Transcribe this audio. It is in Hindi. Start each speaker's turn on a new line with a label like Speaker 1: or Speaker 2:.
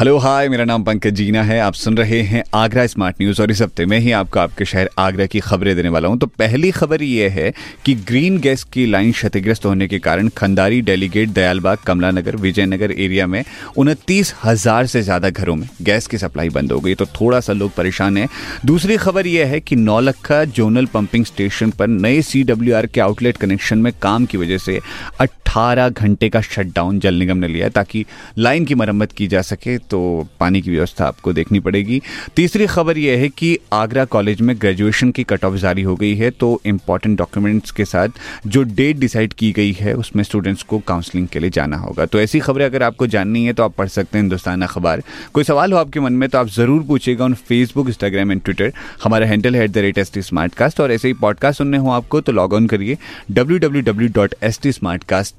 Speaker 1: hello, hi, मेरा नाम पंकज जीना है। आप सुन रहे हैं आगरा स्मार्ट न्यूज़ और इस हफ़्ते में ही आपको आपके शहर आगरा की खबरें देने वाला हूँ। तो पहली खबर ये है कि ग्रीन गैस की लाइन क्षतिग्रस्त होने के कारण खंडारी, डेलीगेट, दयालबाग कमला नगर विजयनगर एरिया में उनतीस हज़ार से ज़्यादा घरों में गैस की सप्लाई बंद हो गई। तो थोड़ा सा लोग परेशान है। दूसरी खबर यह है कि नौलखा जोनल पंपिंग स्टेशन पर नए सी के आउटलेट कनेक्शन में काम की वजह से अट्ठारह घंटे का शटडाउन जल निगम ने लिया ताकि लाइन की मरम्मत की जा सके तो पानी की व्यवस्था आपको देखनी पड़ेगी। तीसरी खबर यह है कि आगरा कॉलेज में ग्रेजुएशन की कट ऑफ़ जारी हो गई है तो इंपॉर्टेंट डॉक्यूमेंट्स के साथ जो डेट डिसाइड की गई है, उसमें स्टूडेंट्स को काउंसलिंग के लिए जाना होगा। तो ऐसी खबरें अगर आपको जाननी है तो आप पढ़ सकते हैं हिंदुस्तान अखबार। कोई सवाल हो आपके मन में तो आप ज़रूर पूछेगा on Facebook Instagram and Twitter हमारा हैंडल है at the rate S T smart cast और ऐसे ही पॉडकास्ट सुनने हो आपको तो लॉग ऑन करिए W W W dot S T smart cast